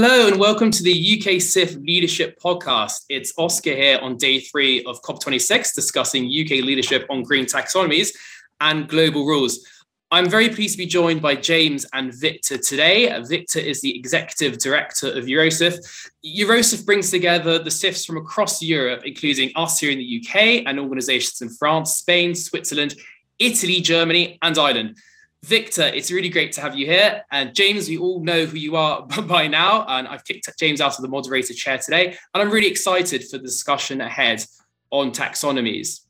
Hello and welcome to the UK SIF Leadership Podcast. It's Oscar here on day three of COP26 discussing UK leadership on green taxonomies and global rules. I'm very pleased to be joined by James and Victor today. Victor is the executive director of Eurosif. Eurosif brings together the SIFs from across Europe, including us here in the UK and organizations in France, Spain, Switzerland, Italy, Germany, and Ireland. Victor, it's really great to have you here. And James, we all know who you are by now. And I've kicked James out of the moderator chair today. And I'm really excited for the discussion ahead on taxonomies.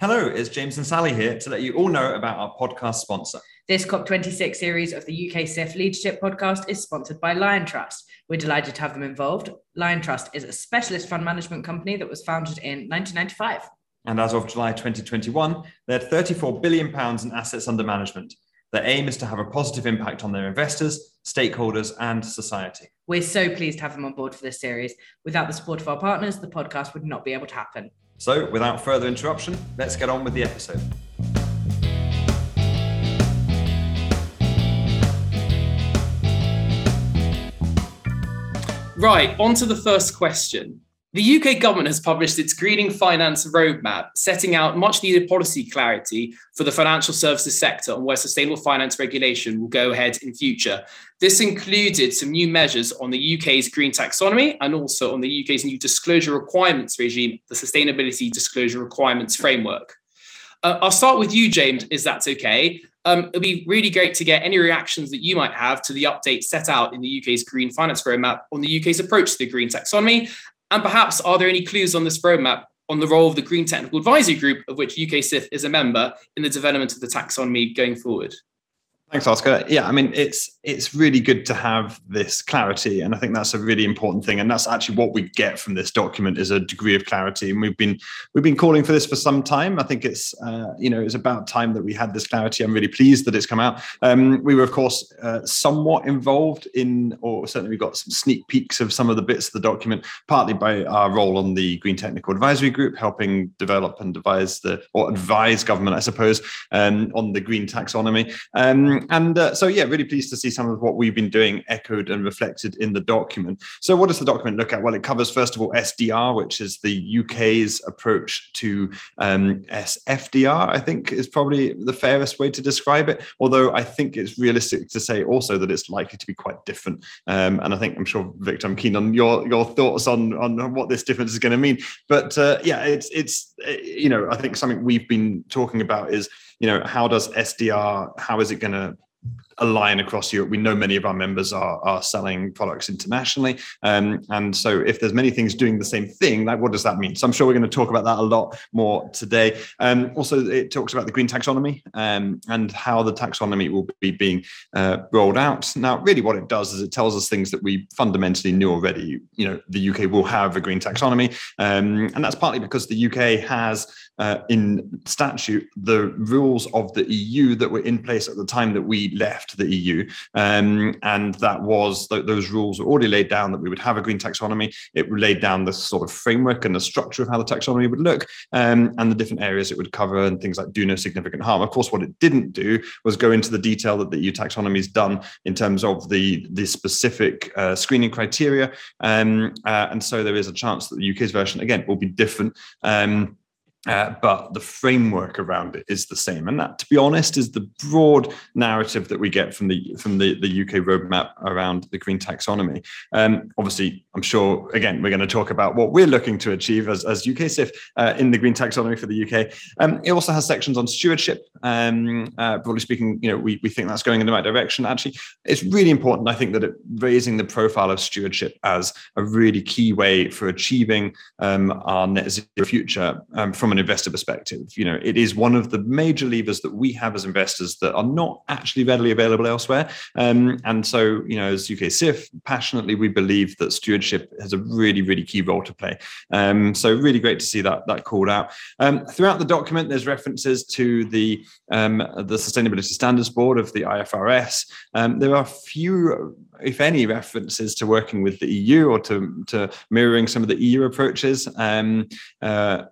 Hello, it's James and Sally here to let you all know about our podcast sponsor. This COP26 series of the UK SIF Leadership Podcast is sponsored by Liontrust. We're delighted to have them involved. Liontrust is a specialist fund management company that was founded in 1995. And as of July 2021, they had 34 billion pounds in assets under management. Their aim is to have a positive impact on their investors, stakeholders, and society. We're so pleased to have them on board for this series. Without the support of our partners, the podcast would not be able to happen. So, without further interruption, let's get on with the episode. Right, on to the first question. The UK government has published its Greening Finance Roadmap, setting out much needed policy clarity for the financial services sector on where sustainable finance regulation will go ahead in future. This included some new measures on the UK's green taxonomy and also on the UK's new disclosure requirements regime, the Sustainability Disclosure Requirements Framework. Uh, I'll start with you, James, is that's okay. Um, it'd be really great to get any reactions that you might have to the update set out in the UK's Green Finance Roadmap on the UK's approach to the green taxonomy and perhaps, are there any clues on this roadmap on the role of the Green Technical Advisory Group, of which UK SIF is a member, in the development of the taxonomy going forward? Thanks, Oscar. Yeah, I mean, it's it's really good to have this clarity, and I think that's a really important thing. And that's actually what we get from this document is a degree of clarity. And we've been we've been calling for this for some time. I think it's uh, you know it's about time that we had this clarity. I'm really pleased that it's come out. Um, we were, of course, uh, somewhat involved in, or certainly we got some sneak peeks of some of the bits of the document, partly by our role on the Green Technical Advisory Group, helping develop and devise the or advise government, I suppose, um, on the green taxonomy. Um, and uh, so, yeah, really pleased to see some of what we've been doing echoed and reflected in the document. So, what does the document look at? Well, it covers, first of all, SDR, which is the UK's approach to um, SFDR, I think is probably the fairest way to describe it. Although I think it's realistic to say also that it's likely to be quite different. Um, and I think I'm sure, Victor, I'm keen on your, your thoughts on, on what this difference is going to mean. But uh, yeah, it's, it's, uh, you know, I think something we've been talking about is, you know, how does SDR, how is it going to align across Europe. We know many of our members are, are selling products internationally. Um, and so if there's many things doing the same thing, like what does that mean? So I'm sure we're going to talk about that a lot more today. Um, also, it talks about the green taxonomy um, and how the taxonomy will be being uh, rolled out. Now, really what it does is it tells us things that we fundamentally knew already. You know, the UK will have a green taxonomy. Um, and that's partly because the UK has uh, in statute the rules of the EU that were in place at the time that we left the EU. Um, and that was, th- those rules were already laid down that we would have a green taxonomy. It laid down the sort of framework and the structure of how the taxonomy would look um, and the different areas it would cover and things like do no significant harm. Of course, what it didn't do was go into the detail that the EU taxonomy has done in terms of the, the specific uh, screening criteria. Um, uh, and so there is a chance that the UK's version, again, will be different. Um, uh, but the framework around it is the same, and that, to be honest, is the broad narrative that we get from the from the, the UK roadmap around the green taxonomy. Um, obviously, I'm sure again we're going to talk about what we're looking to achieve as, as UK SIF uh, in the green taxonomy for the UK. Um, it also has sections on stewardship. Um, uh, broadly speaking, you know, we, we think that's going in the right direction. Actually, it's really important. I think that it, raising the profile of stewardship as a really key way for achieving um, our net zero future um, from from an investor perspective. You know, it is one of the major levers that we have as investors that are not actually readily available elsewhere. Um, and so, you know, as UK SIF, passionately, we believe that stewardship has a really, really key role to play. Um, so really great to see that that called out. Um, throughout the document, there's references to the um, the Sustainability Standards Board of the IFRS. Um, there are few if any, references to working with the EU or to, to mirroring some of the EU approaches. Um, uh,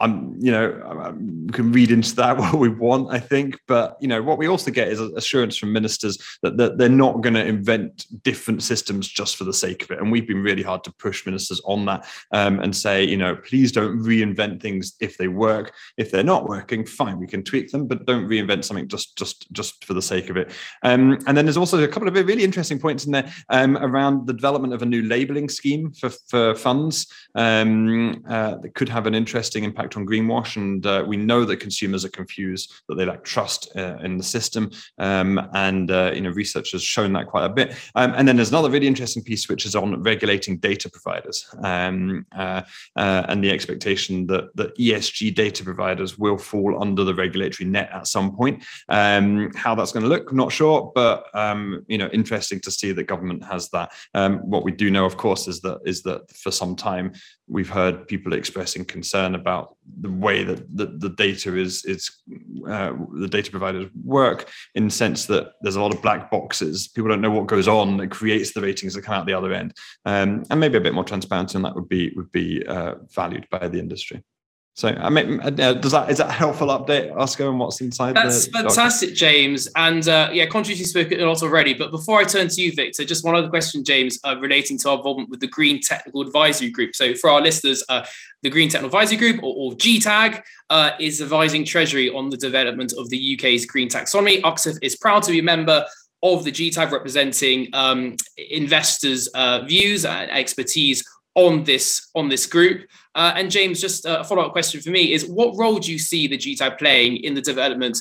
I'm, you know, we can read into that what we want, I think. But you know, what we also get is assurance from ministers that, that they're not going to invent different systems just for the sake of it. And we've been really hard to push ministers on that um, and say, you know, please don't reinvent things if they work. If they're not working, fine, we can tweak them, but don't reinvent something just just just for the sake of it. Um, and then there's also a couple of really interesting points in there um, around the development of a new labeling scheme for for funds um, uh, that could have an interesting impact impact on greenwash, and uh, we know that consumers are confused, that they lack trust uh, in the system, um, and uh, you know research has shown that quite a bit. Um, and then there's another really interesting piece which is on regulating data providers um, uh, uh, and the expectation that the ESG data providers will fall under the regulatory net at some point. Um, how that's going to look, not sure, but um, you know interesting to see that government has that. Um, what we do know, of course, is that is that for some time we've heard people expressing concern about the way that the, the data is is uh, the data providers work in the sense that there's a lot of black boxes. People don't know what goes on that creates the ratings that come out the other end. Um, and maybe a bit more transparency on that would be would be uh, valued by the industry so, I mean, uh, does that is that a helpful update, Oscar, and what's inside? That's fantastic, James. And uh, yeah, contrary to spoken a lot already. But before I turn to you, Victor, just one other question, James, uh, relating to our involvement with the Green Technical Advisory Group. So, for our listeners, uh, the Green Technical Advisory Group, or, or GTAG, uh, is advising Treasury on the development of the UK's green taxonomy. UKSIF is proud to be a member of the GTAG, representing um, investors' uh, views and expertise on this on this group. Uh, and James, just a follow up question for me is what role do you see the GTAG playing in the development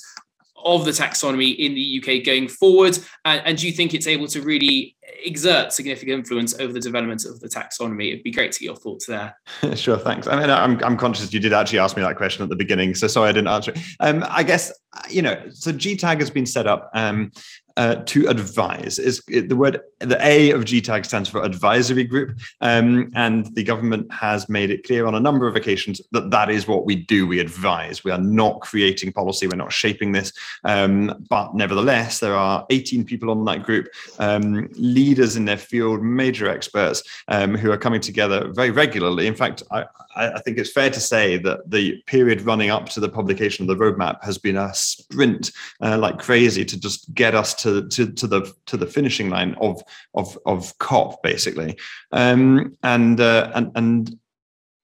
of the taxonomy in the UK going forward? And, and, do you think it's able to really exert significant influence over the development of the taxonomy? It'd be great to get your thoughts there. sure, thanks. I mean, I'm, I'm conscious you did actually ask me that question at the beginning, so sorry I didn't answer it. Um, I guess, you know, so GTAG has been set up um, uh, to advise. Is the word the A of GTAG stands for advisory group, um, and the government has made it clear on a number of occasions that that is what we do. We advise. We are not creating policy. We're not shaping this. Um, but nevertheless, there are 18 people on that group, um, leaders in their field, major experts um, who are coming together very regularly. In fact, I, I think it's fair to say that the period running up to the publication of the roadmap has been a sprint uh, like crazy to just get us to to to, the to the finishing line of of of COP basically, um, and uh, and and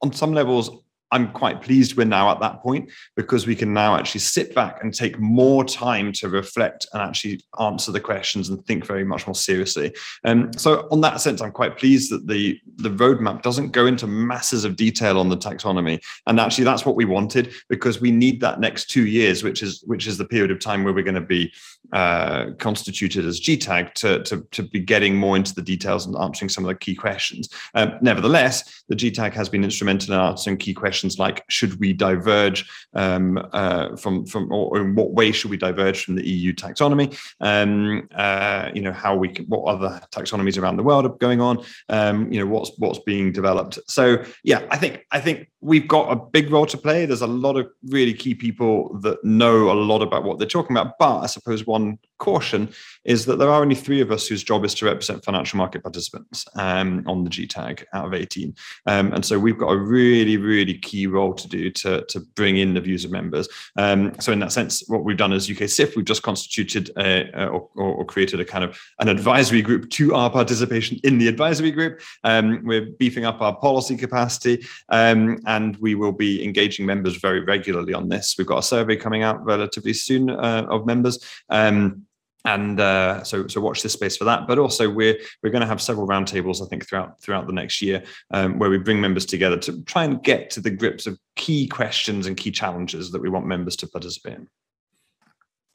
on some levels I'm quite pleased we're now at that point because we can now actually sit back and take more time to reflect and actually answer the questions and think very much more seriously. And um, so, on that sense, I'm quite pleased that the the roadmap doesn't go into masses of detail on the taxonomy, and actually that's what we wanted because we need that next two years, which is which is the period of time where we're going to be uh, constituted as GTAG to, to to be getting more into the details and answering some of the key questions. Um, nevertheless, the GTAG has been instrumental in answering key questions questions like should we diverge um, uh, from from or in what way should we diverge from the EU taxonomy? Um, uh, you know how we can, what other taxonomies around the world are going on? Um, you know what's what's being developed. So yeah, I think I think we've got a big role to play. There's a lot of really key people that know a lot about what they're talking about. But I suppose one caution is that there are only three of us whose job is to represent financial market participants um, on the GTAG out of 18. Um, and so we've got a really, really key role to do to, to bring in the views of members. Um, so in that sense, what we've done as UK SIF, we've just constituted a, a, or, or, created a kind of an advisory group to our participation in the advisory group. Um, we're beefing up our policy capacity um, and we will be engaging members very regularly on this. We've got a survey coming out relatively soon uh, of members. Um, and uh, so so watch this space for that. But also we're we're going to have several roundtables I think throughout throughout the next year um, where we bring members together to try and get to the grips of key questions and key challenges that we want members to participate in.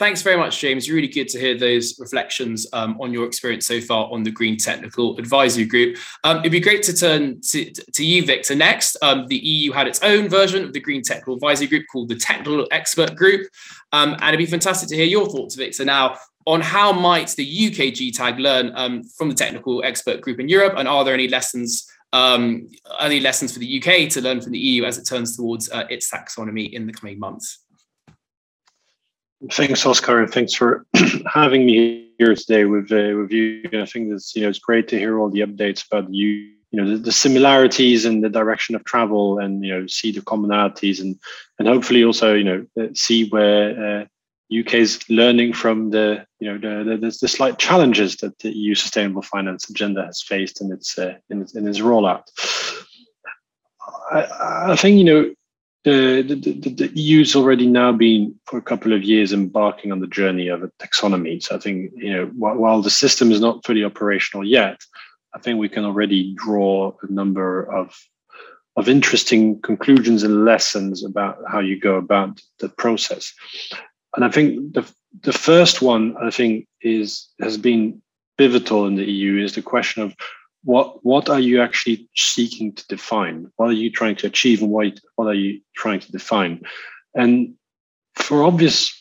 Thanks very much, James. Really good to hear those reflections um, on your experience so far on the Green Technical Advisory Group. Um, it'd be great to turn to, to you, Victor, next. Um, the EU had its own version of the Green Technical Advisory Group called the Technical Expert Group. Um, and it'd be fantastic to hear your thoughts, Victor, now on how might the UK GTAG learn um, from the Technical Expert Group in Europe, and are there any lessons um, any lessons for the UK to learn from the EU as it turns towards uh, its taxonomy in the coming months? Thanks, Oscar, and thanks for having me here today with uh, with you. I think it's you know it's great to hear all the updates about you, you know, the, the similarities and the direction of travel, and you know, see the commonalities, and and hopefully also you know uh, see where uh, UK is learning from the you know the, the, the slight challenges that the EU sustainable finance agenda has faced in its uh, in, its, in its rollout. I, I think you know the, the, the, EU's already now been for a couple of years embarking on the journey of a taxonomy. So I think you know while, while the system is not fully operational yet, I think we can already draw a number of of interesting conclusions and lessons about how you go about the process. And I think the the first one I think is has been pivotal in the EU is the question of what what are you actually seeking to define? What are you trying to achieve and what, what are you trying to define? And for obvious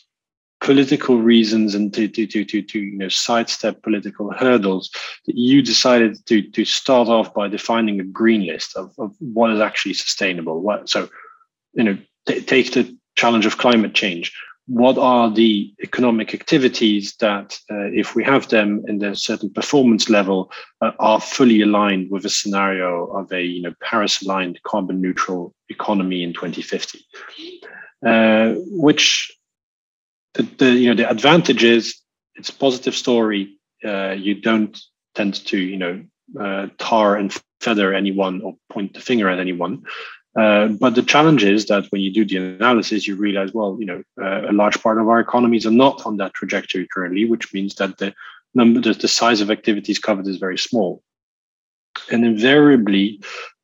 political reasons and to, to, to, to, to you know sidestep political hurdles the eu decided to, to start off by defining a green list of, of what is actually sustainable. What so you know t- take the challenge of climate change what are the economic activities that, uh, if we have them in a certain performance level, uh, are fully aligned with a scenario of a you know, Paris-aligned carbon neutral economy in 2050, uh, which the, the, you know the advantage is it's a positive story. Uh, you don't tend to you know uh, tar and feather anyone or point the finger at anyone. Uh, but the challenge is that when you do the analysis, you realize, well, you know, uh, a large part of our economies are not on that trajectory currently, which means that the number, the, the size of activities covered is very small. And invariably,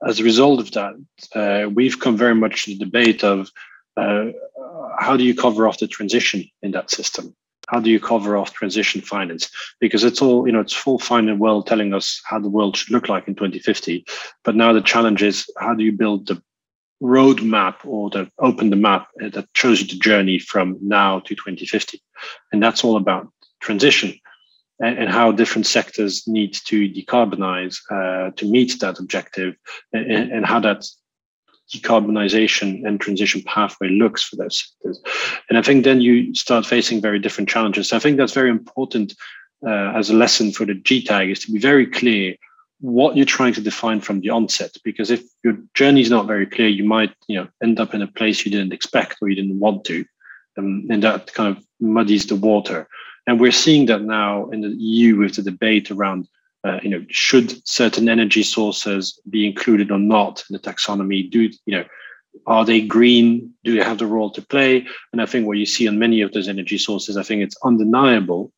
as a result of that, uh, we've come very much to the debate of uh, how do you cover off the transition in that system? How do you cover off transition finance? Because it's all, you know, it's full fine and well telling us how the world should look like in 2050. But now the challenge is how do you build the roadmap or the open the map uh, that shows you the journey from now to 2050 and that's all about transition and, and how different sectors need to decarbonize uh, to meet that objective and, and, how that decarbonization and transition pathway looks for those sectors. And i think then you start facing very different challenges. So i think that's very important uh, as a lesson for the gtag is to be very clear what you're trying to define from the onset because if your journey is not very clear you might you know end up in a place you didn't expect or you didn't want to um, and that kind of muddies the water. And we're seeing that now in the eu with the debate around uh, you know should certain energy sources be included or not in the taxonomy? Do you know are they green? Do they have the role to play? And i think what you see on many of those energy sources i think it's undeniable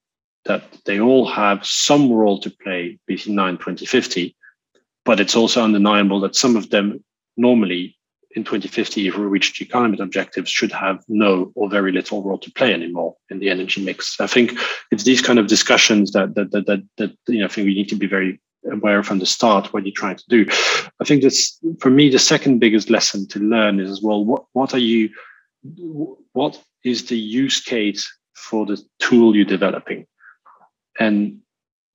that they all have some role to play between now and 2050. But it's also undeniable that some of them normally in 2050, if we reach the climate objectives, should have no or very little role to play anymore in the energy mix. I think it's these kind of discussions that that that that, that you know I think we need to be very aware from the start what you're trying to do. I think that's for me the second biggest lesson to learn is as well what what are you what is the use case for the tool you're developing? And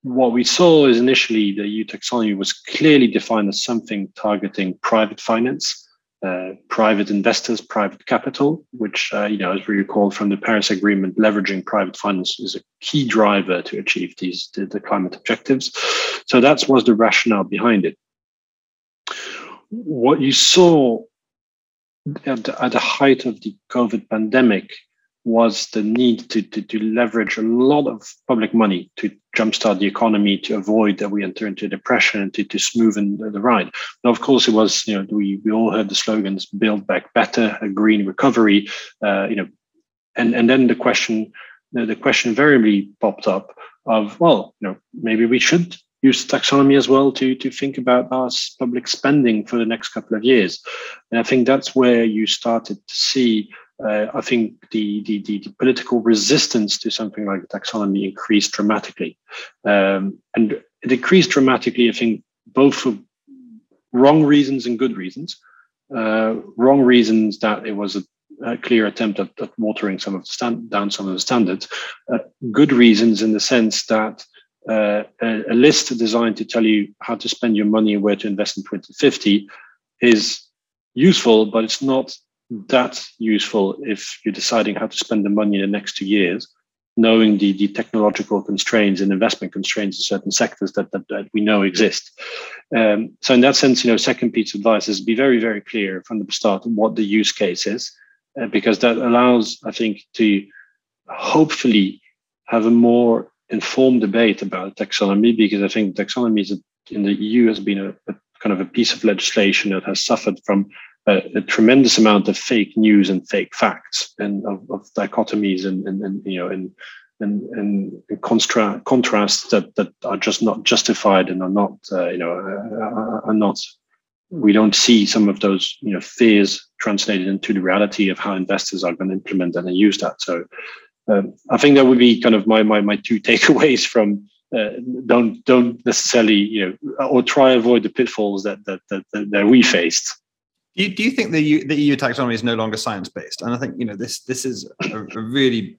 what we saw is initially the EU taxonomy was clearly defined as something targeting private finance, uh, private investors, private capital, which, uh, you know, as we recall from the Paris Agreement, leveraging private finance is a key driver to achieve these the, the climate objectives. So that was the rationale behind it. What you saw at the, at the height of the COVID pandemic was the need to, to, to, leverage a lot of public money to jumpstart the economy to avoid that we enter into depression and to, to smoothen the, the ride. Now, of course, it was, you know, we, we all heard the slogans, build back better, a green recovery, uh, you know, and, and then the question, the, the question invariably popped up of, well, you know, maybe we should use taxonomy as well to, to think about our public spending for the next couple of years. And I think that's where you started to see uh, I think the, the, the, the, political resistance to something like the taxonomy increased dramatically. Um, and it increased dramatically, I think, both for wrong reasons and good reasons. Uh, wrong reasons that it was a, a clear attempt at, at, watering some of the stand, down some of the standards. Uh, good reasons in the sense that uh, a, a, list designed to tell you how to spend your money and where to invest in 2050 is useful, but it's not that useful if you're deciding how to spend the money in the next two years, knowing the, the technological constraints and investment constraints in certain sectors that, that, that we know exist. Um, so in that sense, you know, second piece of advice is be very, very clear from the start what the use case is, uh, because that allows, I think, to hopefully have a more informed debate about taxonomy, because I think taxonomy is a, in the EU has been a, a kind of a piece of legislation that has suffered from a, a, tremendous amount of fake news and fake facts and of, of dichotomies and, and, and, you know and and, and contra- contrasts that, that are just not justified and are not uh, you know uh, are not we don't see some of those you know fears translated into the reality of how investors are going to implement and use that. So um, I think that would be kind of my my, my two takeaways from uh, don't don't necessarily you know or try avoid the pitfalls that that that, that we faced do you, do you think the EU, the EU taxonomy is no longer science based? And I think you know this this is a, a really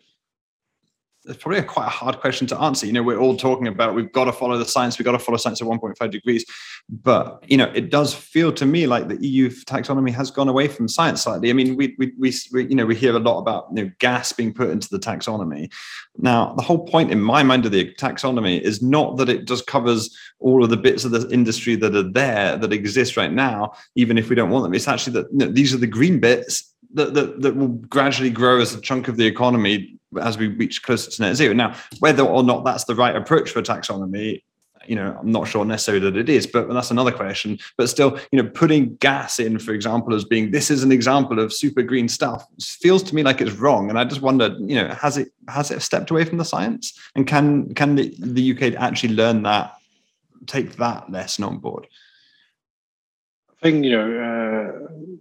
it's probably a quite a hard question to answer. You know, we're all talking about we've got to follow the science, we've got to follow science at 1.5 degrees. But you know, it does feel to me like the EU taxonomy has gone away from science slightly. I mean, we we, we, we you know we hear a lot about you know gas being put into the taxonomy. Now, the whole point in my mind of the taxonomy is not that it just covers all of the bits of the industry that are there that exist right now, even if we don't want them. It's actually that you know, these are the green bits that, that, that will gradually grow as a chunk of the economy as we reach closer to net zero. Now, whether or not that's the right approach for taxonomy, you know, I'm not sure necessarily that it is, but that's another question. But still, you know, putting gas in, for example, as being this is an example of super green stuff feels to me like it's wrong. And I just wonder, you know, has it has it stepped away from the science? And can can the, the UK actually learn that, take that lesson on board? I think you know. Uh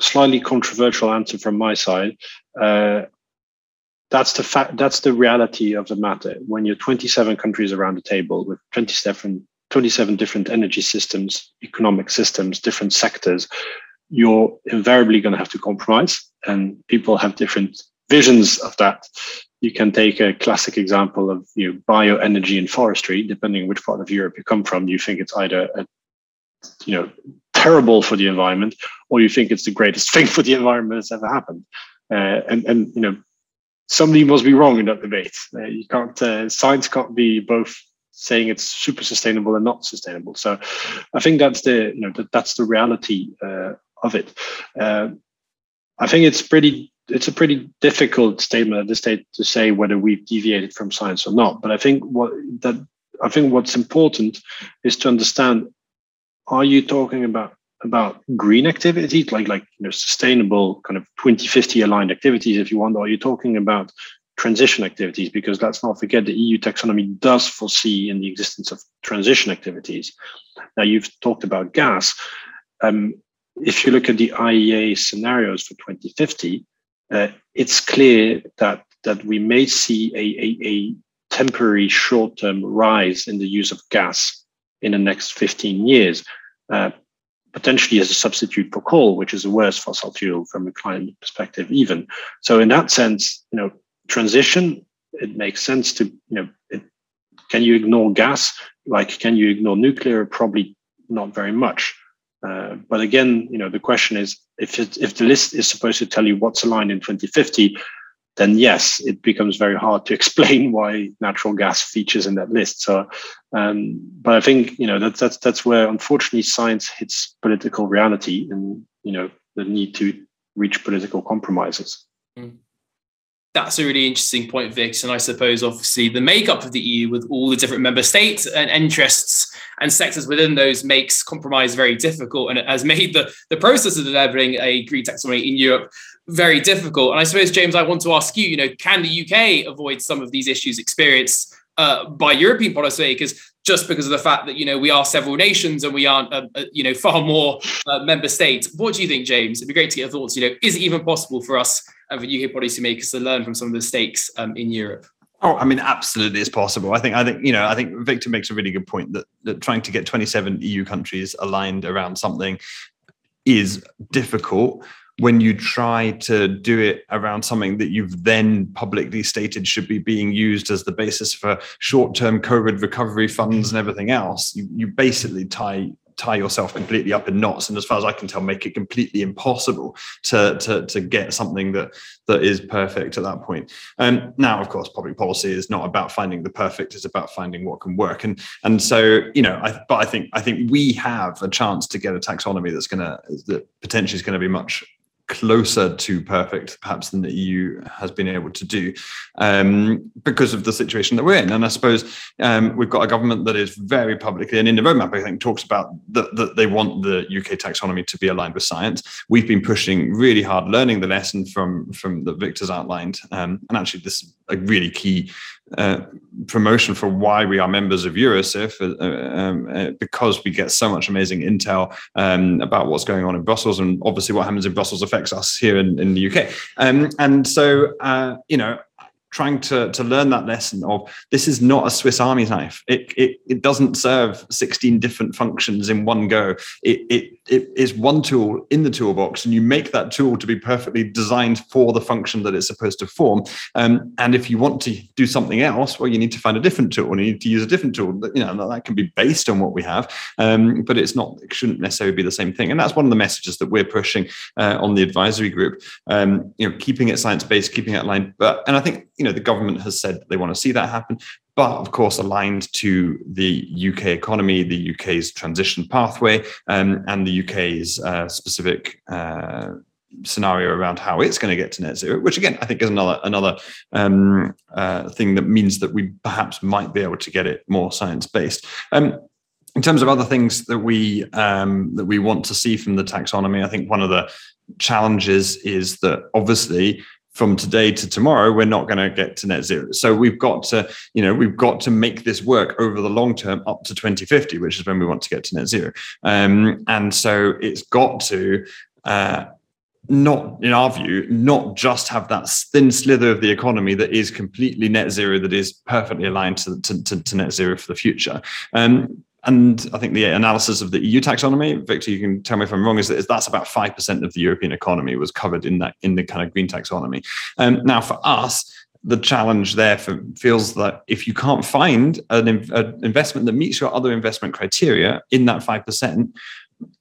slightly controversial answer from my side. Uh, that's the fact. That's the reality of the matter. When you're 27 countries around the table with 27, 27 different energy systems, economic systems, different sectors, you're invariably going to have to compromise, and people have different visions of that. You can take a classic example of you know, bioenergy and forestry. Depending on which part of Europe you come from, you think it's either a you know terrible for the environment, or you think it's the greatest thing for the environment that's ever happened. Uh, and and you know, somebody must be wrong in that debate. Uh, you can't uh, science can't be both saying it's super sustainable and not sustainable. So I think that's the you know that, that's the reality uh, of it. Uh, I think it's pretty it's a pretty difficult statement at this stage to say whether we've deviated from science or not. But I think what that I think what's important is to understand are you talking about about green activities like like you know sustainable kind of 2050 aligned activities if you want or you're you talking about transition activities because let's not forget the eu taxonomy does foresee in the existence of transition activities. Now you've talked about gas. Um, if you look at the iea scenarios for 2050 uh, it's clear that that we may see a, a, a temporary short-term rise in the use of gas in the next 15 years, uh, potentially as a substitute for coal, which is a worse fossil fuel from a climate perspective, even. So, in that sense, you know, transition it makes sense to you know, it, can you ignore gas? Like, can you ignore nuclear? Probably not very much. Uh, but again, you know, the question is if it, if the list is supposed to tell you what's aligned in 2050, then yes, it becomes very hard to explain why natural gas features in that list. So, um, but I think you know that's that's that's where unfortunately science hits political reality, and you know the need to reach political compromises. Mm. That's a really interesting point, Vix. And I suppose, obviously, the makeup of the EU with all the different member states and interests and sectors within those makes compromise very difficult and it has made the, the process of delivering a green taxonomy in Europe very difficult. And I suppose, James, I want to ask you, you know, can the UK avoid some of these issues experienced uh, by European policy policymakers just because of the fact that you know we are several nations and we aren't uh, uh, you know far more uh, member states. What do you think, James? It'd be great to get your thoughts. You know, is it even possible for us and for UK policymakers to learn from some of the stakes um, in Europe? Oh, I mean, absolutely, it's possible. I think, I think, you know, I think Victor makes a really good point that, that trying to get 27 EU countries aligned around something is difficult when you try to do it around something that you've then publicly stated should be being used as the basis for short-term COVID recovery funds and everything else, you, you basically tie tie yourself completely up in knots. And as far as i can tell make it completely impossible to to, to get something that that is perfect at that point. Um, now of course public policy is not about finding the perfect it's about finding what can work. And and so you know I, but i think i think we have a chance to get a taxonomy that's going to that potentially is going to be much closer to perfect perhaps than the EU has been able to do um, because of the situation that we're in. And I suppose um, we've got a government that is very publicly and in the roadmap, I think, talks about that, that they want the UK taxonomy to be aligned with science. We've been pushing really hard, learning the lesson from from the Victor's outlined. Um, and actually, this is a really key uh, promotion for why we are members of Eurosif, uh, um, uh, because we get so much amazing intel um, about what's going on in Brussels, and obviously what happens in Brussels affects us here in, in the UK. Um, and so, uh, you know, trying to, to learn that lesson of this is not a Swiss Army knife. It, it, it doesn't serve 16 different functions in one go. It, it, it is one tool in the toolbox, and you make that tool to be perfectly designed for the function that it's supposed to form. Um, and if you want to do something else, well, you need to find a different tool and you need to use a different tool. You know, that can be based on what we have, um, but it's not, it shouldn't necessarily be the same thing. And that's one of the messages that we're pushing uh, on the advisory group. Um, you know, keeping it science based, keeping it aligned. But, and I think, you know, the government has said they want to see that happen but of course aligned to the UK economy, the UK's transition pathway, um, and the UK's uh, specific uh, scenario around how it's going to get to net zero. Which again, I think is another another um, uh, thing that means that we perhaps might be able to get it more science based. Um, in terms of other things that we um, that we want to see from the taxonomy, I think one of the challenges is that obviously from today to tomorrow we're not going to get to net zero. So we've got to you know we've got to make this work over the long term up to 2050 which is when we want to get to net zero. Um, and so it's got to uh, not in our view not just have that thin slither of the economy that is completely net zero that is perfectly aligned to, to, to, to net zero for the future. Um, and I think the analysis of the EU taxonomy, Victor, you can tell me if I'm wrong, is that that's about five percent of the European economy was covered in that in the kind of green taxonomy. Um, now, for us, the challenge there for, feels that if you can't find an, an investment that meets your other investment criteria in that five percent,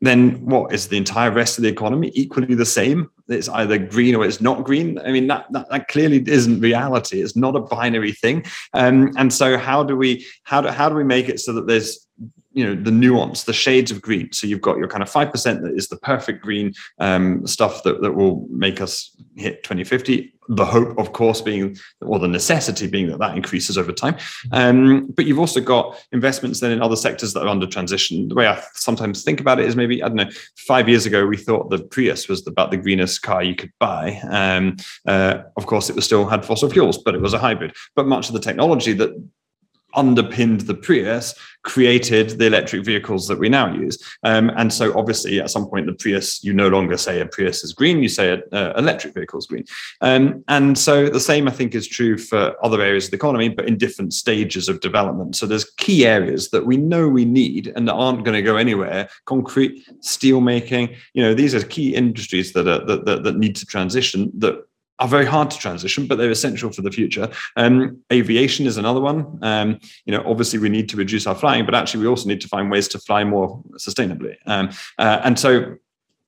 then what is the entire rest of the economy equally the same? It's either green or it's not green. I mean, that, that, that clearly isn't reality. It's not a binary thing. Um, and so how do we how do how do we make it so that there's you know the nuance the shades of green. So you've got your kind of 5% that is the perfect green um, stuff that, that will make us hit 2050 the hope of course being or the necessity being that that increases over time. Um, but you've also got investments then in other sectors that are under transition. The way i sometimes think about it is maybe i don't know five years ago we thought the prius was about the greenest car you could buy. Um, uh, of course it was still had fossil fuels but it was a hybrid. But much of the technology that underpinned the Prius created the electric vehicles that we now use. Um, and so, obviously, at some point, the Prius, you no longer say a Prius is green, you say an uh, electric vehicle is green. Um, and so, the same, I think, is true for other areas of the economy, but in different stages of development. So, there's key areas that we know we need and that aren't going to go anywhere concrete, steel making, you know, these are key industries that, are, that, that, that need to transition that are very hard to transition, but they're essential for the future. Um, aviation is another one. Um, you know, obviously we need to reduce our flying, but actually we also need to find ways to fly more sustainably. Um, uh, and so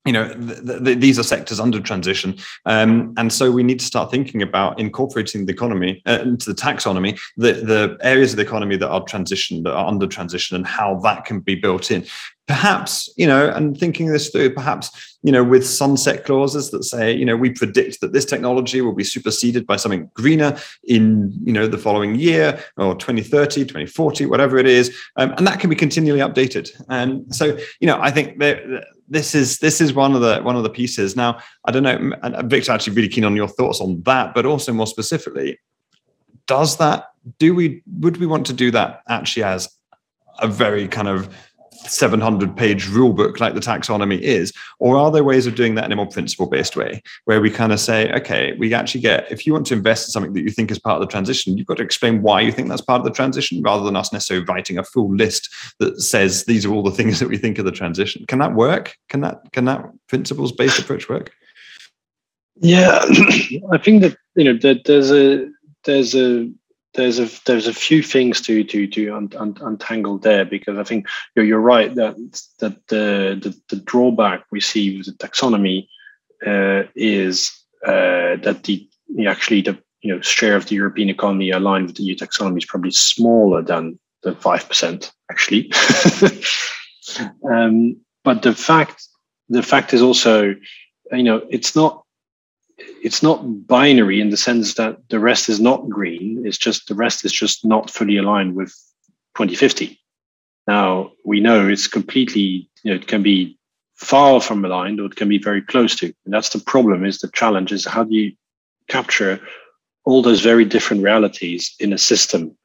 you know, th- th- these are sectors under transition, um, and so we need to start thinking about incorporating the economy uh, into the taxonomy, the the areas of the economy that are transition, that are under transition, and how that can be built in perhaps you know and thinking this through perhaps you know with sunset clauses that say you know we predict that this technology will be superseded by something greener in you know the following year or 2030 2040 whatever it is um, and that can be continually updated. And so you know i think that this is this is one of the one of the pieces. Now i don't know victor actually really keen on your thoughts on that but also more specifically does that do we would we want to do that actually as a very kind of 700 page rule book like the taxonomy is or are there ways of doing that in a more principle based way where we kind of say okay we actually get if you want to invest in something that you think is part of the transition you've got to explain why you think that's part of the transition rather than us necessarily writing a full list that says these are all the things that we think of the transition. Can that work? Can that can that principles based approach work? Yeah i think that you know that there's a there's a there's a there's a few things to to to un, un, untangle there because I think you're, you're right that that the, the, the drawback we see with the taxonomy uh, is uh, that the actually the you know share of the European economy aligned with the EU taxonomy is probably smaller than the five percent actually. um, but the fact the fact is also you know it's not it's not binary in the sense that the rest is not green. It's just the rest is just not fully aligned with 2050. Now we know it's completely, you know, it can be far from aligned or it can be very close to. And that's the problem is the challenge is how do you capture all those very different realities in a system?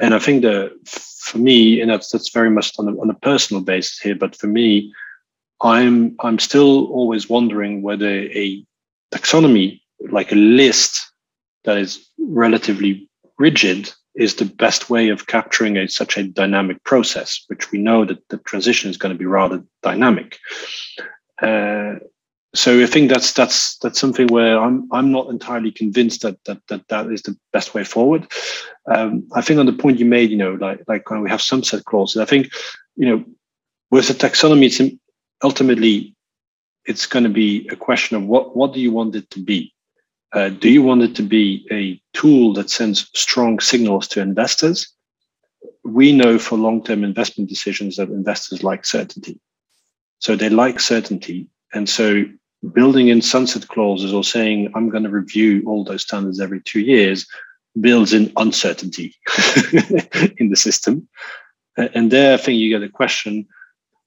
And I think that for me, and that's that's very much on a, on a personal basis here, but for me, I'm I'm still always wondering whether a taxonomy, like a list that is relatively rigid, is the best way of capturing a, such a dynamic process, which we know that the transition is going to be rather dynamic. Uh, so I think that's that's that's something where I'm I'm not entirely convinced that that that, that is the best way forward. Um, I think on the point you made, you know, like like when we have sunset clauses, I think, you know, with the taxonomy, it's ultimately it's going to be a question of what what do you want it to be? Uh, do you want it to be a tool that sends strong signals to investors? We know for long-term investment decisions that investors like certainty. So they like certainty. And so building in sunset clauses or saying i'm going to review all those standards every two years builds in uncertainty in the system. And there i think you get a question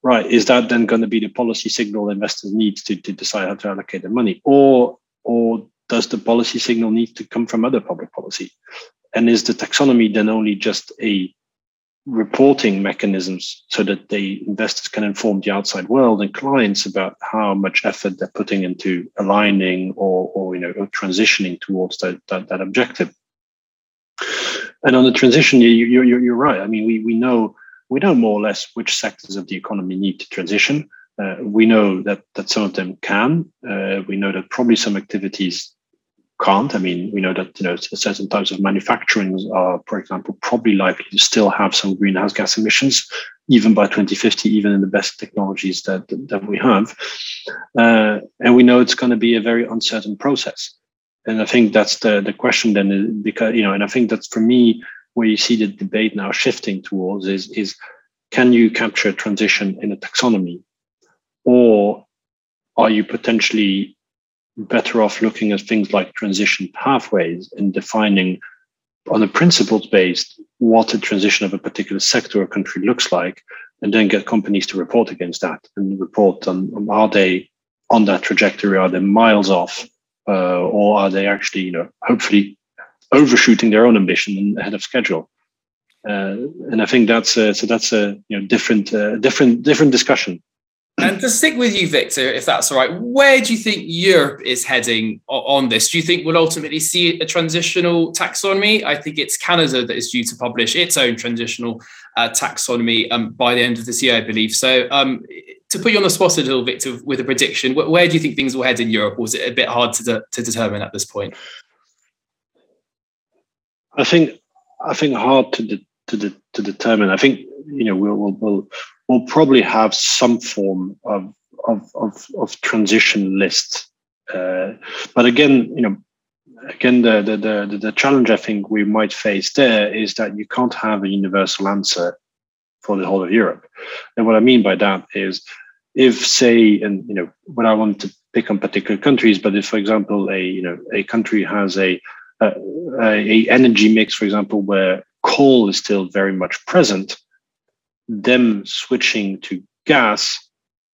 right, is that then going to be the policy signal investors need to, to decide how to allocate their money? Or, or does the policy signal need to come from other public policy? And is the taxonomy then only just a reporting mechanisms so that the investors can inform the outside world and clients about how much effort they're putting into aligning or, or you know or transitioning towards that, that, that objective and on the transition you, you, you're, you're right i mean we, we know we know more or less which sectors of the economy need to transition. Uh, we know that that some of them can. Uh, we know that probably some activities can't. I mean, we know that you know certain types of manufacturing are, for example, probably likely to still have some greenhouse gas emissions, even by 2050, even in the best technologies that that we have. Uh, and we know it's going to be a very uncertain process. And I think that's the the question then, because you know, and I think that's for me where you see the debate now shifting towards is, is can you capture transition in a taxonomy? Or are you potentially better off looking at things like transition pathways and defining on a principles based what a transition of a particular sector or country looks like, and then get companies to report against that and report on, on are they on that trajectory? Are they miles off? Uh, or are they actually, you know, hopefully overshooting their own ambition and ahead of schedule. Uh, and I think that's a, so that's a you know different uh, different different discussion. And to stick with you, Victor, if that's all right, where do you think Europe is heading on this? Do you think we'll ultimately see a transitional taxonomy? I think it's Canada that is due to publish its own transitional uh, taxonomy um, by the end of this year, I believe. So, um, to put you on the spot a little, Victor, with a prediction, where do you think things will head in Europe? Or is it a bit hard to, de- to determine at this point? I think I think hard to de- to de- to determine. I think you know we'll we'll we'll, we'll probably have some form of of of, of transition list, uh, but again, you know, again the, the the the challenge I think we might face there is that you can't have a universal answer for the whole of Europe, and what I mean by that is if say and you know when I want to pick on particular countries, but if for example a you know a country has a Uh, a, a energy mix, for example, where coal is still very much present, them switching to gas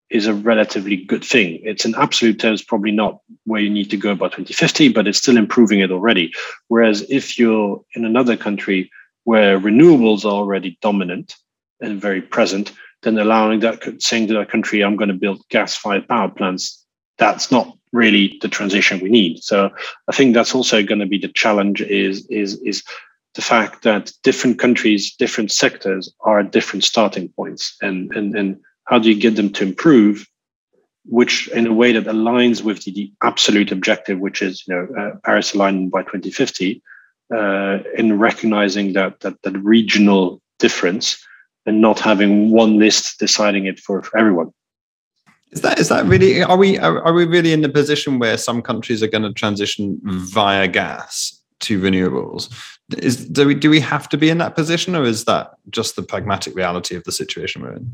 is a relatively good thing. It's in absolute terms probably not where you need to go by 2050, but it's still improving it already. Whereas if you're in another country where renewables are already dominant and very present, then allowing that saying to that country, I'm going to build gas-fired power plants, that's not really the transition we need. So I think that's also going to be the challenge is is is the fact that different countries, different sectors are at different starting points and and and how do you get them to improve which in a way that aligns with the, the absolute objective which is you know uh, paris alignment by 2050 uh, in recognizing that, that that regional difference and not having one list deciding it for, for everyone is that is that really are we are, are we really in the position where some countries are going to transition via gas to renewables? Is do we do we have to be in that position or is that just the pragmatic reality of the situation we're in?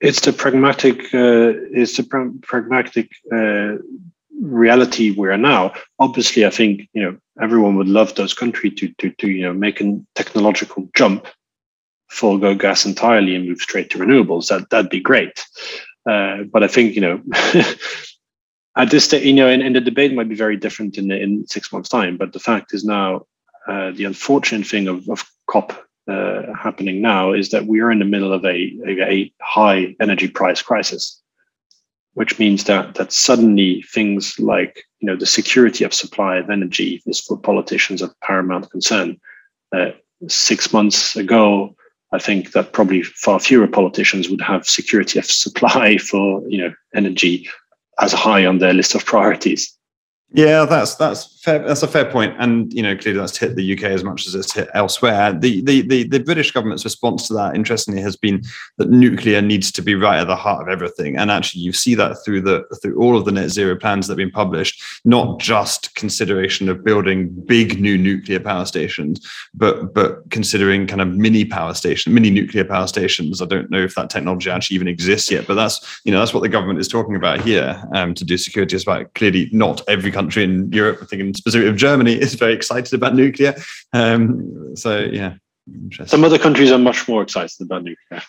It's the pragmatic uh, it's the pra- pragmatic uh, reality we're now. Obviously i think you know everyone would love those countries to to, to you know make a technological jump forego gas entirely and move straight to renewables that that'd be great uh, but i think you know at this stage you know and, and, the debate might be very different in in six months time but the fact is now uh, the unfortunate thing of, of cop uh, happening now is that we are in the middle of a, a, a, high energy price crisis, which means that that suddenly things like you know the security of supply of energy is for politicians of paramount concern. Uh, six months ago, I think that probably far fewer politicians would have security of supply for you know energy as high on their list of priorities. Yeah, that's that's fair. That's a fair point, and you know, clearly that's hit the UK as much as it's hit elsewhere. The, the the the British government's response to that, interestingly, has been that nuclear needs to be right at the heart of everything, and actually, you see that through the through all of the net zero plans that have been published. Not just consideration of building big new nuclear power stations, but but considering kind of mini power station, mini nuclear power stations. I don't know if that technology actually even exists yet, but that's you know that's what the government is talking about here um, to do security. Is about clearly not every country in Europe, I think in specific of Germany, is very excited about nuclear. Um, so yeah, some other countries are much more excited about nuclear.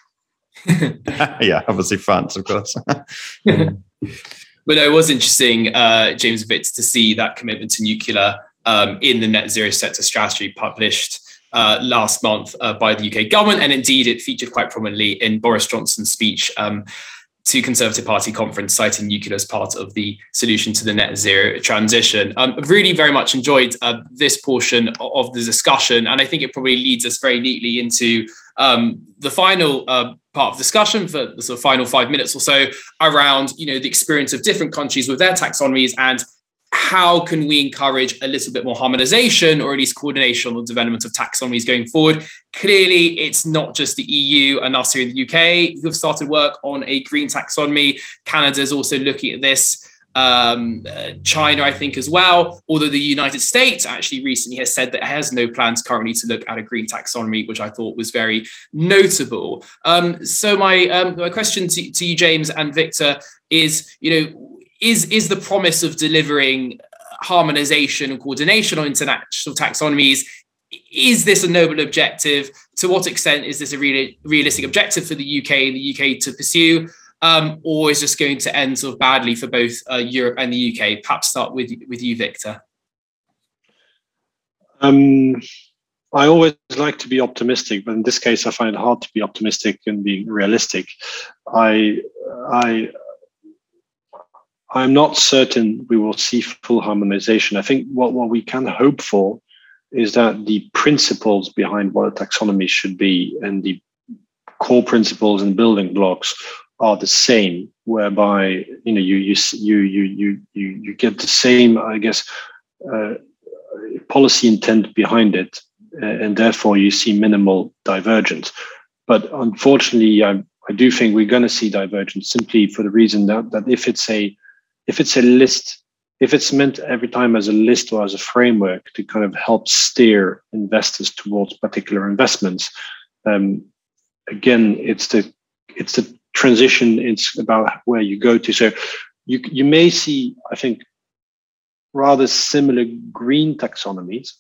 yeah, obviously France, of course. But it was interesting, uh, James Victor, to see that commitment to nuclear um, in the net zero sector strategy published uh, last month uh, by the UK government. And indeed, it featured quite prominently in Boris Johnson's speech um, to Conservative Party conference, citing nuclear as part of the solution to the net zero transition. Um, I've really very much enjoyed uh, this portion of the discussion, and I think it probably leads us very neatly into um, the final uh, part of discussion for the sort of final five minutes or so around, you know, the experience of different countries with their taxonomies and how can we encourage a little bit more harmonization or at least coordination on the development of taxonomies going forward? Clearly, it's not just the EU and us here in the UK who have started work on a green taxonomy. Canada is also looking at this. Um, uh, China, I think, as well. Although the United States actually recently has said that it has no plans currently to look at a green taxonomy, which I thought was very notable. Um, so my um, my question to, to you, James and Victor, is you know is is the promise of delivering harmonization and coordination on international taxonomies? Is this a noble objective? To what extent is this a really realistic objective for the uk and the uk to pursue? Um, or is this going to end sort of badly for both uh, europe and the uk perhaps start with with you victor. Um, I always like to be optimistic, but in this case, I find it hard to be optimistic and being realistic. I, I, I'm not certain we will see full harmonization. I think what, what we can hope for is that the principles behind what a taxonomy should be and the core principles and building blocks are the same, whereby you know you you you you you you, get the same, I guess, uh, policy intent behind it, and therefore you see minimal divergence. But unfortunately, I, I do think we're going to see divergence simply for the reason that that if it's a if it's a list, if it's meant every time as a list or as a framework to kind of help steer investors towards particular investments, um, again, it's the it's the transition. It's about where you go to. So you you may see, I think, rather similar green taxonomies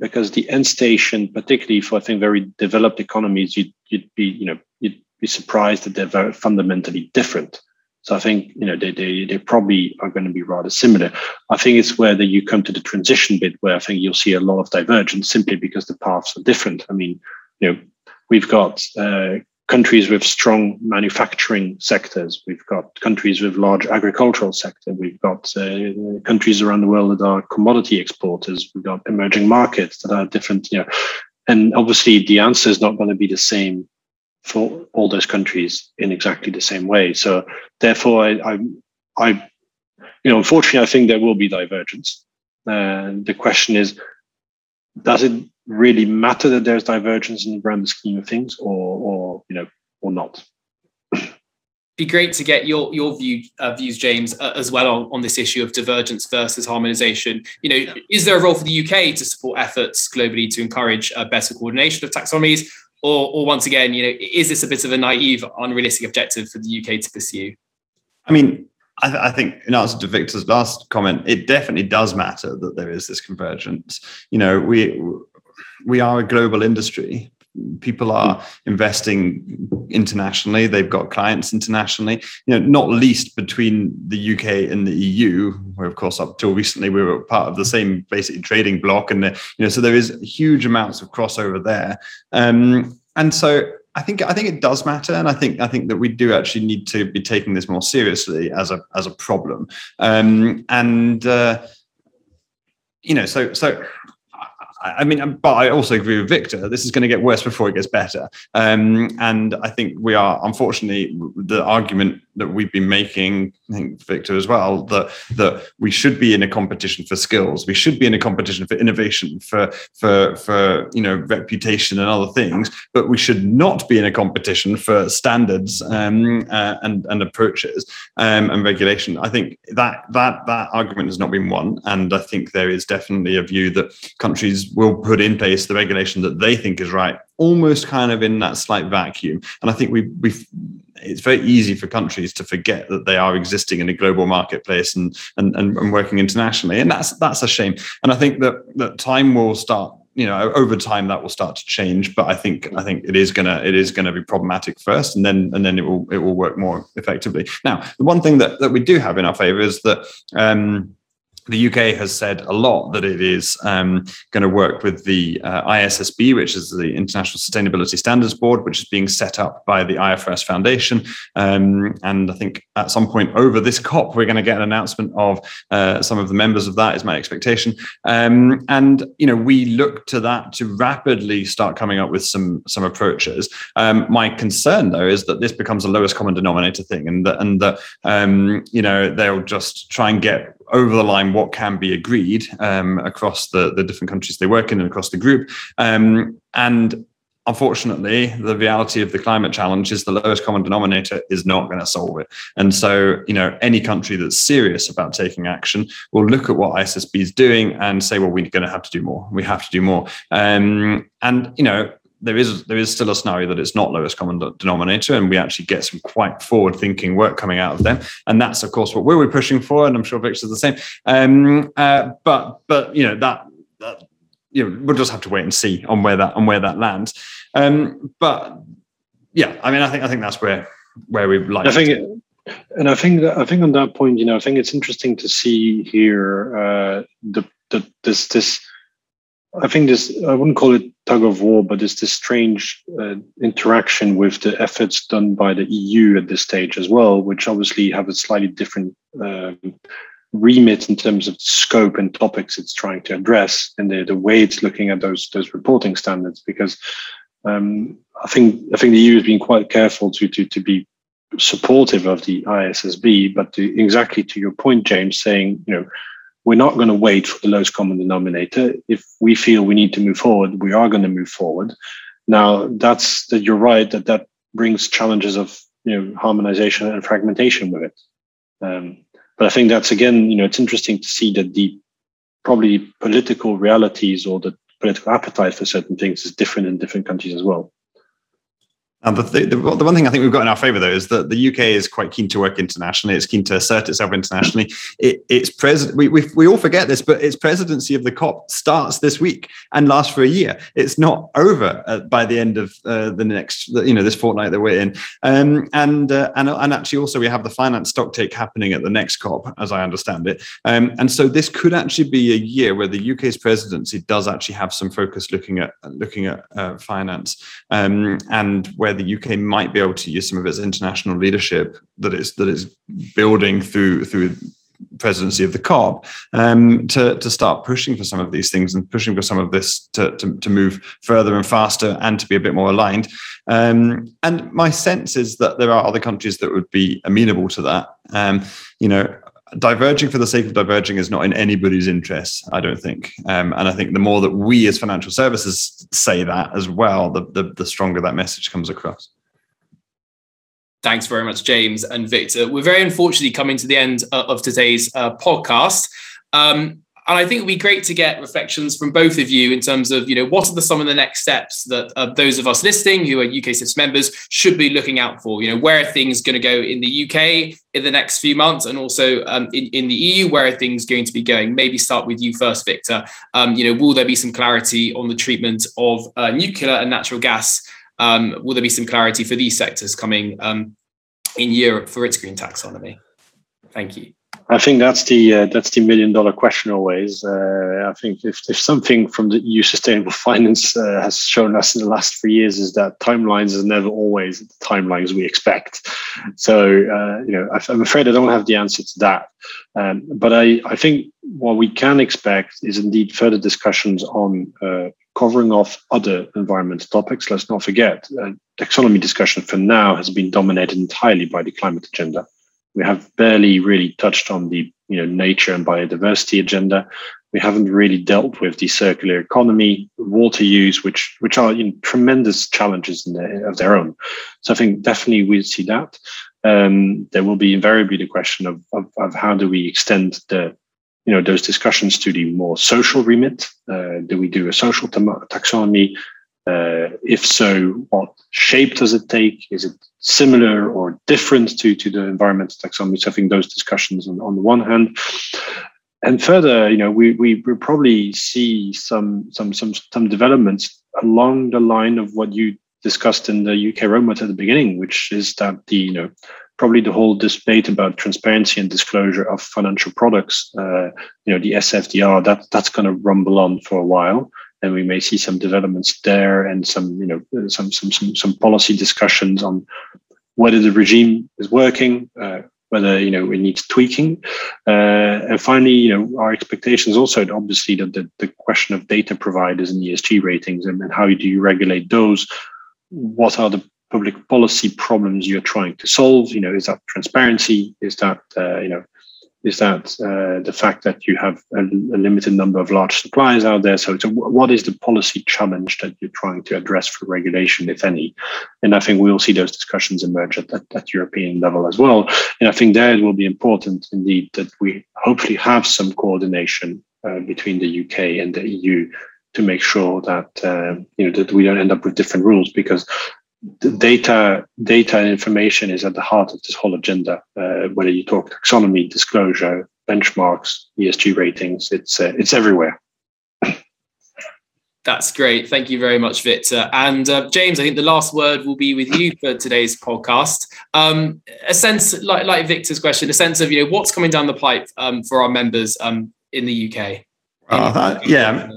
because the end station, particularly for I think very developed economies, you'd, you'd be you know you'd be surprised that they're very fundamentally different. So I think you know they, they they probably are going to be rather similar. I think it's where that you come to the transition bit where I think you'll see a lot of divergence simply because the paths are different. I mean, you know, we've got uh, countries with strong manufacturing sectors. We've got countries with large agricultural sector. We've got uh, countries around the world that are commodity exporters. We've got emerging markets that are different. You know, and obviously the answer is not going to be the same for all those countries in exactly the same way. So therefore, I, I, I you know, unfortunately, I think there will be divergence. And the question is, does it really matter that there's divergence in the grand scheme of things, or, or you know, or not? be great to get your your view uh, views, James, uh, as well on, on this issue of divergence versus harmonisation. You know, yeah. is there a role for the UK to support efforts globally to encourage a better coordination of taxonomies, or, or once again, you know, is this a bit of a naive, unrealistic objective for the UK to pursue? I mean, I, th- I, think in answer to Victor's last comment, it definitely does matter that there is this convergence. You know, we we are a global industry. People are investing internationally. They've got clients internationally. You know, not least between the UK and the EU, where of course up till recently we were part of the same basically trading block, and you know, so there is huge amounts of crossover there. Um, and so I think I think it does matter, and I think I think that we do actually need to be taking this more seriously as a as a problem. Um, and uh, you know, so so I mean, but I also agree with Victor. This is going to get worse before it gets better. Um, and I think we are, unfortunately, the argument that we've been making, I think Victor as well, that that we should be in a competition for skills. We should be in a competition for innovation, for for for you know reputation and other things. But we should not be in a competition for standards um, uh, and and approaches um, and regulation. I think that that that argument has not been won, and I think there is definitely a view that countries will put in place the regulation that they think is right, almost kind of in that slight vacuum. And I think we we it's very easy for countries to forget that they are existing in a global marketplace and and and, and working internationally, and that's that's a shame. And I think that that time will start you know over time that will start to change but i think i think it is gonna it is gonna be problematic first and then and then it will it will work more effectively now the one thing that that we do have in our favor is that um the UK has said a lot that it is um, going to work with the uh, ISSB, which is the International Sustainability Standards Board, which is being set up by the IFRS Foundation. Um, and I think at some point over this COP, we're going to get an announcement of uh, some of the members of that, is my expectation. Um, and you know, we look to that to rapidly start coming up with some some approaches. Um, my concern, though, is that this becomes a lowest common denominator thing, and that and that um, you know they'll just try and get over the line what can be agreed um, across the, the different countries they work in and across the group. Um, and unfortunately, the reality of the climate challenge is the lowest common denominator is not going to solve it. And so, you know, any country that's serious about taking action will look at what ISSB is doing and say, well, we're going to have to do more. We have to do more. Um, and, you know, there is there is still a scenario that it's not lowest common denominator, and we actually get some quite forward thinking work coming out of them, and that's of course what we're pushing for, and I'm sure Victor's the same. Um, uh, but but you know that, that you know we'll just have to wait and see on where that on where that lands. Um, but yeah, I mean, I think I think that's where where we like. I think. It, and I think that I think on that point, you know, I think it's interesting to see here uh, the, the this this I think this, I wouldn't call it tug of war, but it's this strange uh, interaction with the efforts done by the EU at this stage as well, which obviously have a slightly different um, remit in terms of scope and topics it's trying to address and the, the way it's looking at those those reporting standards. Because um, I think I think the EU has been quite careful to to to be supportive of the ISSB, but to, exactly to your point, James, saying you know we're not going to wait for the lowest common denominator. If we feel we need to move forward, we are going to move forward. Now, that's that you're right that that brings challenges of you know harmonization and fragmentation with it. Um, but I think that's again, you know, it's interesting to see that the probably political realities or the political appetite for certain things is different in different countries as well. And the, th- the, the, one thing I think we've got in our favor, though, is that the UK is quite keen to work internationally. It's keen to assert itself internationally. It, it's president. We, we, we all forget this, but its presidency of the COP starts this week and lasts for a year. It's not over uh, by the end of uh, the next, you know, this fortnight that we're in. Um, and uh, and and actually, also we have the finance stocktake happening at the next COP, as I understand it. Um, and so this could actually be a year where the UK's presidency does actually have some focus looking at looking at uh, finance um, and where the UK might be able to use some of its international leadership that is that is building through through presidency of the COP um, to, to start pushing for some of these things and pushing for some of this to, to, to move further and faster and to be a bit more aligned. Um, and my sense is that there are other countries that would be amenable to that. Um, you know, diverging for the sake of diverging is not in anybody's interest, I don't think. Um, and I think the more that we as financial services say that as well, the, the, the stronger that message comes across. Thanks very much, James and Victor. We're very unfortunately coming to the end of today's uh, podcast. Um, and I think it'd be great to get reflections from both of you in terms of, you know, what are the, some of the next steps that uh, those of us listening who are UK SIFS members should be looking out for? You know, where are things going to go in the UK in the next few months, and also um, in, in the EU, where are things going to be going? Maybe start with you first, Victor. Um, you know, will there be some clarity on the treatment of uh, nuclear and natural gas? Um, will there be some clarity for these sectors coming um, in Europe for its green taxonomy? Thank you. I think that's the uh, that's the million dollar question always. Uh, I think if, if something from the EU sustainable finance uh, has shown us in the last three years is that timelines is never always the timelines we expect. So uh, you know, I'm afraid I don't have the answer to that. Um, but I I think what we can expect is indeed further discussions on uh, covering off other environmental topics. Let's not forget, uh, taxonomy discussion for now has been dominated entirely by the climate agenda. We have barely really touched on the you know nature and biodiversity agenda. We haven't really dealt with the circular economy, water use, which which are you know, tremendous challenges of their own. So I think definitely we'll see that. Um, there will be invariably the question of, of, of how do we extend the you know those discussions to the more social remit. Uh, do we do a social taxonomy? Uh, if so, what shape does it take? Is it similar or different to, to the environmental taxonomy? So I think those discussions on, on the one hand. And further, you know, we, we will probably see some some some some developments along the line of what you discussed in the UK roadmap at the beginning, which is that the you know probably the whole debate about transparency and disclosure of financial products, uh, you know, the SFDR, that that's going to rumble on for a while and we may see some developments there and some you know some some some, some policy discussions on whether the regime is working uh, whether you know it needs tweaking. Uh, and finally you know our expectations also obviously that the, the question of data providers and esg ratings and, and how do you regulate those? What are the public policy problems you're trying to solve? You know is that transparency? Is that uh, you know is that uh, the fact that you have a, a, limited number of large suppliers out there. So, what is the policy challenge that you're trying to address for regulation, if any? And I think we'll see those discussions emerge at, at, at European level as well. And I think there it will be important indeed that we hopefully have some coordination uh, between the UK and the EU to make sure that uh, you know that we don't end up with different rules because data data and information is at the heart of this whole agenda uh, whether you talk taxonomy disclosure benchmarks esg ratings it's uh, it's everywhere. That's great. Thank you very much victor. And uh, james i think the last word will be with you for today's podcast. Um, a sense like, like victor's question a sense of you know what's coming down the pipe um, for our members um, in the uk uh, yeah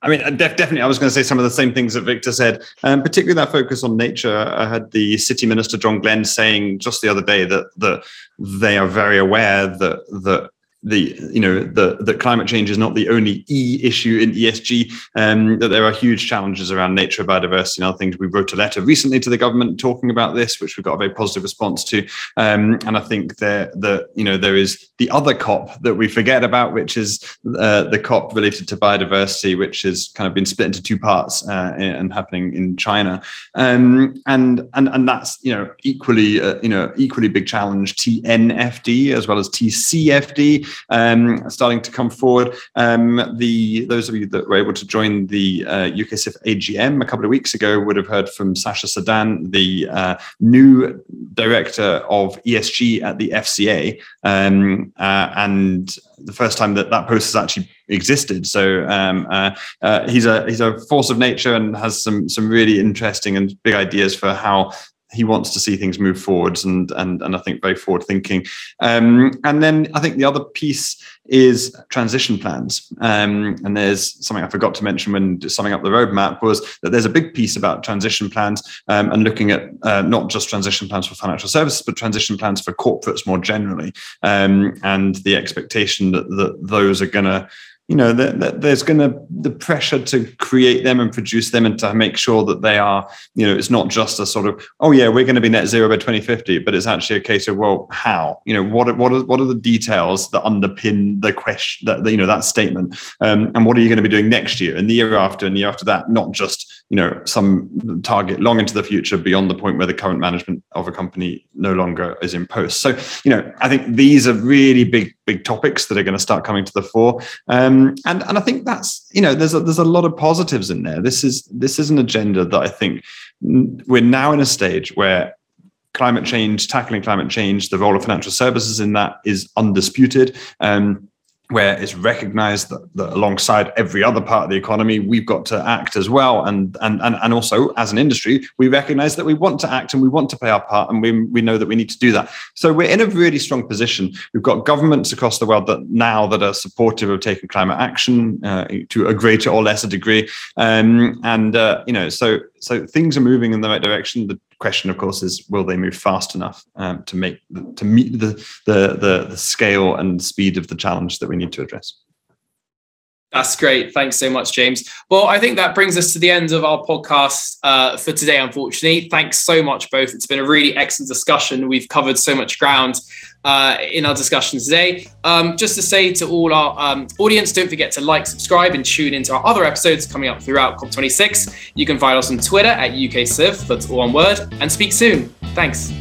I mean, def- definitely, I was going to say some of the same things that Victor said, um, particularly that focus on nature. I had the City Minister John Glen saying just the other day that that they are very aware that that the you know the that climate change is not the only E issue in ESG. Um, that there are huge challenges around nature, biodiversity, and other things. We wrote a letter recently to the government talking about this, which we got a very positive response to. Um, and I think there the you know there is the other COP that we forget about, which is uh, the COP related to biodiversity, which has kind of been split into two parts uh, and happening in China. Um, and and and that's you know equally uh, you know equally big challenge TNFD as well as TCFD um, starting to come forward. Um, the those of you that were able to join the uh, UKSIF AGM a couple of weeks ago would have heard from Sacha Sadan, the uh, new director of ESG at the FCA, um, uh, and the first time that that post has actually existed. So um, uh, uh, he's a he's a force of nature and has some some really interesting and big ideas for how he wants to see things move forwards and and and I think very forward thinking. Um, and then I think the other piece is transition plans. Um, and there's something I forgot to mention when summing up the roadmap was that there's a big piece about transition plans um, and looking at uh, not just transition plans for financial services, but transition plans for corporates more generally, um, and the expectation that, that those are going to you know, there's going to the pressure to create them and produce them and to make sure that they are, you know, it's not just a sort of, oh yeah, we're going to be net zero by 2050, but it's actually a case of, well, how? You know, what what are what are the details that underpin the question that you know that statement, um, and what are you going to be doing next year and the year after and the year after that? Not just you know some target long into the future beyond the point where the current management of a company no longer is in post. So you know i think these are really big big topics that are going to start coming to the fore. Um, and and i think that's you know there's a, there's a lot of positives in there. This is this is an agenda that i think we're now in a stage where climate change tackling climate change the role of financial services in that is undisputed. Um, where it's recognized that, that, alongside every other part of the economy, we've got to act as well. And, and, and, and also as an industry, we recognize that we want to act and we want to play our part and we, we know that we need to do that. So we're in a really strong position. We've got governments across the world that now that are supportive of taking climate action uh, to a greater or lesser degree. Um, and, uh, you know, so, so things are moving in the right direction. The question, of course, is will they move fast enough um, to make to meet the, the the the scale and speed of the challenge that we need to address? That's great. Thanks so much, James. Well, I think that brings us to the end of our podcast uh, for today, unfortunately. Thanks so much, both. It's been a really excellent discussion. We've covered so much ground uh, in our discussion today. Um, just to say to all our um, audience, don't forget to like, subscribe, and tune into our other episodes coming up throughout COP26. You can find us on Twitter at UKSIF, that's all one word, and speak soon. Thanks.